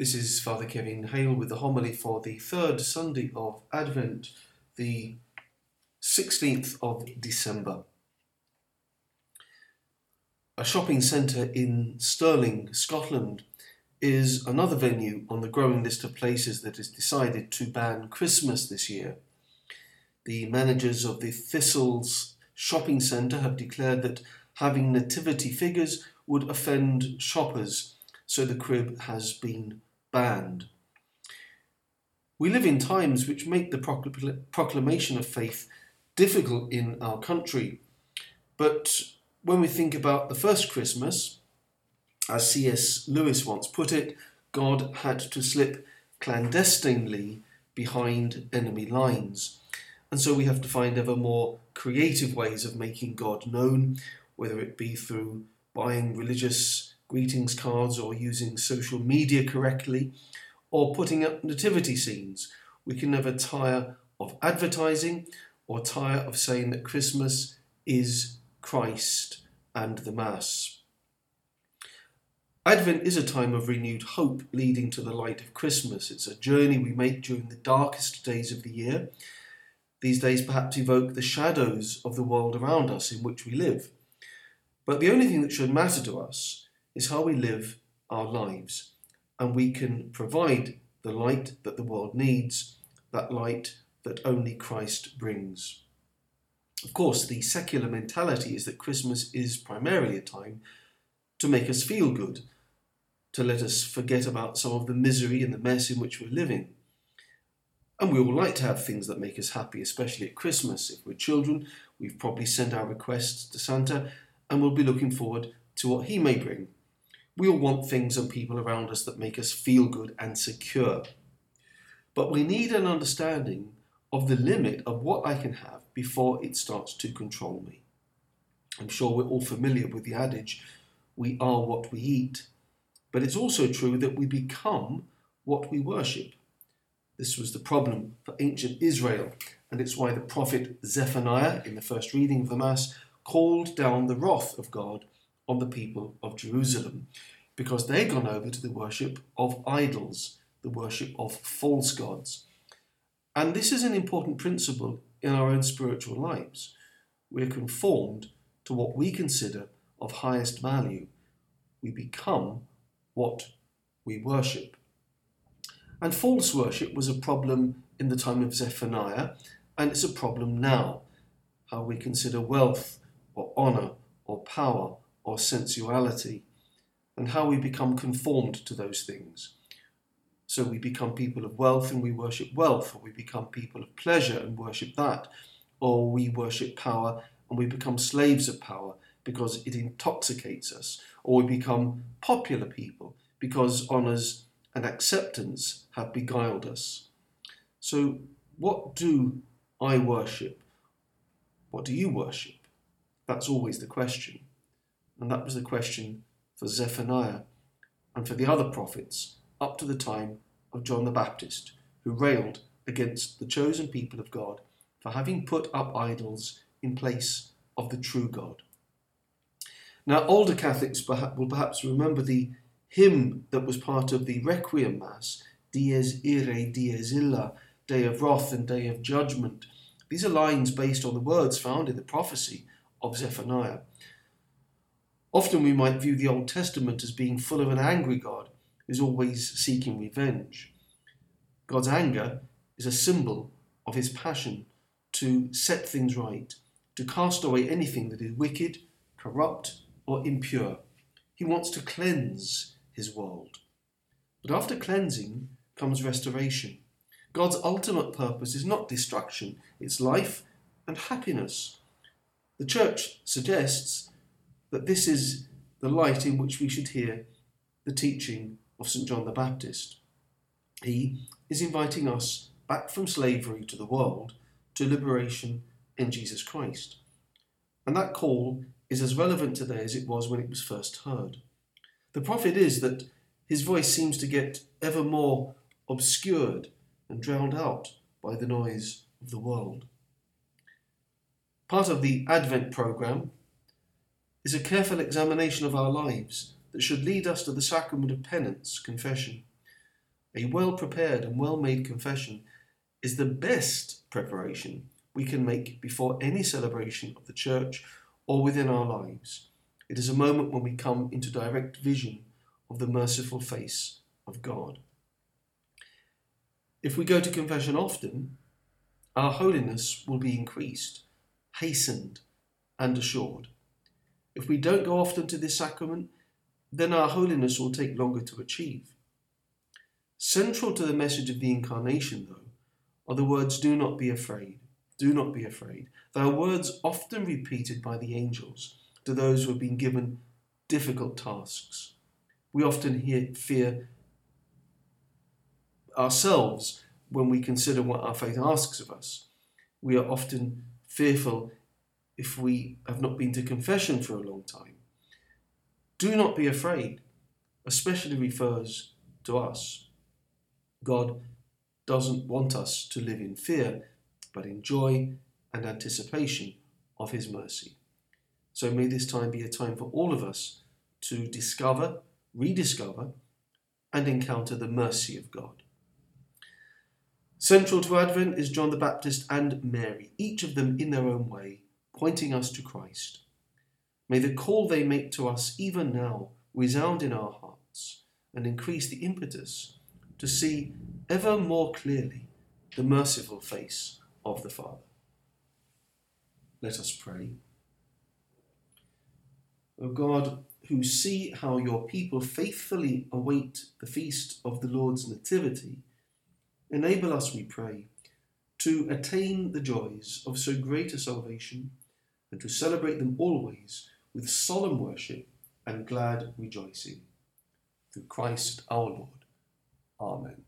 This is Father Kevin Hale with the homily for the third Sunday of Advent, the 16th of December. A shopping centre in Stirling, Scotland, is another venue on the growing list of places that has decided to ban Christmas this year. The managers of the Thistles shopping centre have declared that having nativity figures would offend shoppers, so the crib has been banned. We live in times which make the proclamation of faith difficult in our country. But when we think about the first Christmas, as C.S. Lewis once put it, God had to slip clandestinely behind enemy lines. And so we have to find ever more creative ways of making God known, whether it be through buying religious greetings cards or using social media correctly, or putting up nativity scenes. We can never tire of advertising or tire of saying that Christmas is Christ and the Mass. Advent is a time of renewed hope leading to the light of Christmas. It's a journey we make during the darkest days of the year. These days perhaps evoke the shadows of the world around us in which we live. But the only thing that should matter to us is how we live our lives, and we can provide the light that the world needs, that light that only Christ brings. Of course, the secular mentality is that Christmas is primarily a time to make us feel good, to let us forget about some of the misery and the mess in which we're living. And we all like to have things that make us happy, especially at Christmas. If we're children, we've probably sent our requests to Santa and we'll be looking forward to what he may bring. We all want things and people around us that make us feel good and secure. But we need an understanding of the limit of what I can have before it starts to control me. I'm sure we're all familiar with the adage, we are what we eat. But it's also true that we become what we worship. This was the problem for ancient Israel, and it's why the prophet Zephaniah, in the first reading of the Mass, called down the wrath of God on the people of Jerusalem because they'd gone over to the worship of idols, the worship of false gods. And this is an important principle in our own spiritual lives. We're conformed to what we consider of highest value. We become what we worship. And false worship was a problem in the time of Zephaniah, and it's a problem now. How we consider wealth or honour or power or sensuality, and how we become conformed to those things. So we become people of wealth and we worship wealth, or we become people of pleasure and worship that, or we worship power and we become slaves of power because it intoxicates us, or we become popular people because honours and acceptance have beguiled us. So, what do I worship? What do you worship? That's always the question. And that was the question for Zephaniah and for the other prophets up to the time of John the Baptist, who railed against the chosen people of God for having put up idols in place of the true God. Now, older Catholics will perhaps remember the hymn that was part of the Requiem Mass, Dies Irae, Dies Illa, Day of Wrath and Day of Judgment. These are lines based on the words found in the prophecy of Zephaniah. Often we might view the Old Testament as being full of an angry God who's always seeking revenge. God's anger is a symbol of his passion to set things right, to cast away anything that is wicked, corrupt, or impure. He wants to cleanse his world. But after cleansing comes restoration. God's ultimate purpose is not destruction, it's life and happiness. The church suggests that this is the light in which we should hear the teaching of St. John the Baptist. He is inviting us back from slavery to the world to liberation in Jesus Christ. And that call is as relevant today as it was when it was first heard. The profit is that his voice seems to get ever more obscured and drowned out by the noise of the world. Part of the Advent programme is a careful examination of our lives that should lead us to the sacrament of penance, confession. A well prepared and well made confession is the best preparation we can make before any celebration of the church or within our lives. It is a moment when we come into direct vision of the merciful face of God. If we go to confession often, our holiness will be increased, hastened, and assured. If we don't go often to this sacrament, then our holiness will take longer to achieve. Central to the message of the Incarnation, though, are the words, Do not be afraid, do not be afraid. They are words often repeated by the angels to those who have been given difficult tasks. We often hear fear ourselves when we consider what our faith asks of us. We are often fearful if we have not been to confession for a long time. Do not be afraid, especially refers to us. God doesn't want us to live in fear, but in joy and anticipation of His mercy. So may this time be a time for all of us to discover, rediscover, and encounter the mercy of God. Central to Advent is John the Baptist and Mary, each of them in their own way, pointing us to Christ. May the call they make to us even now resound in our hearts and increase the impetus to see ever more clearly the merciful face of the Father. Let us pray. O God, who see how your people faithfully await the feast of the Lord's Nativity, enable us, we pray, to attain the joys of so great a salvation and to celebrate them always with solemn worship and glad rejoicing. Through Christ our Lord. Amen.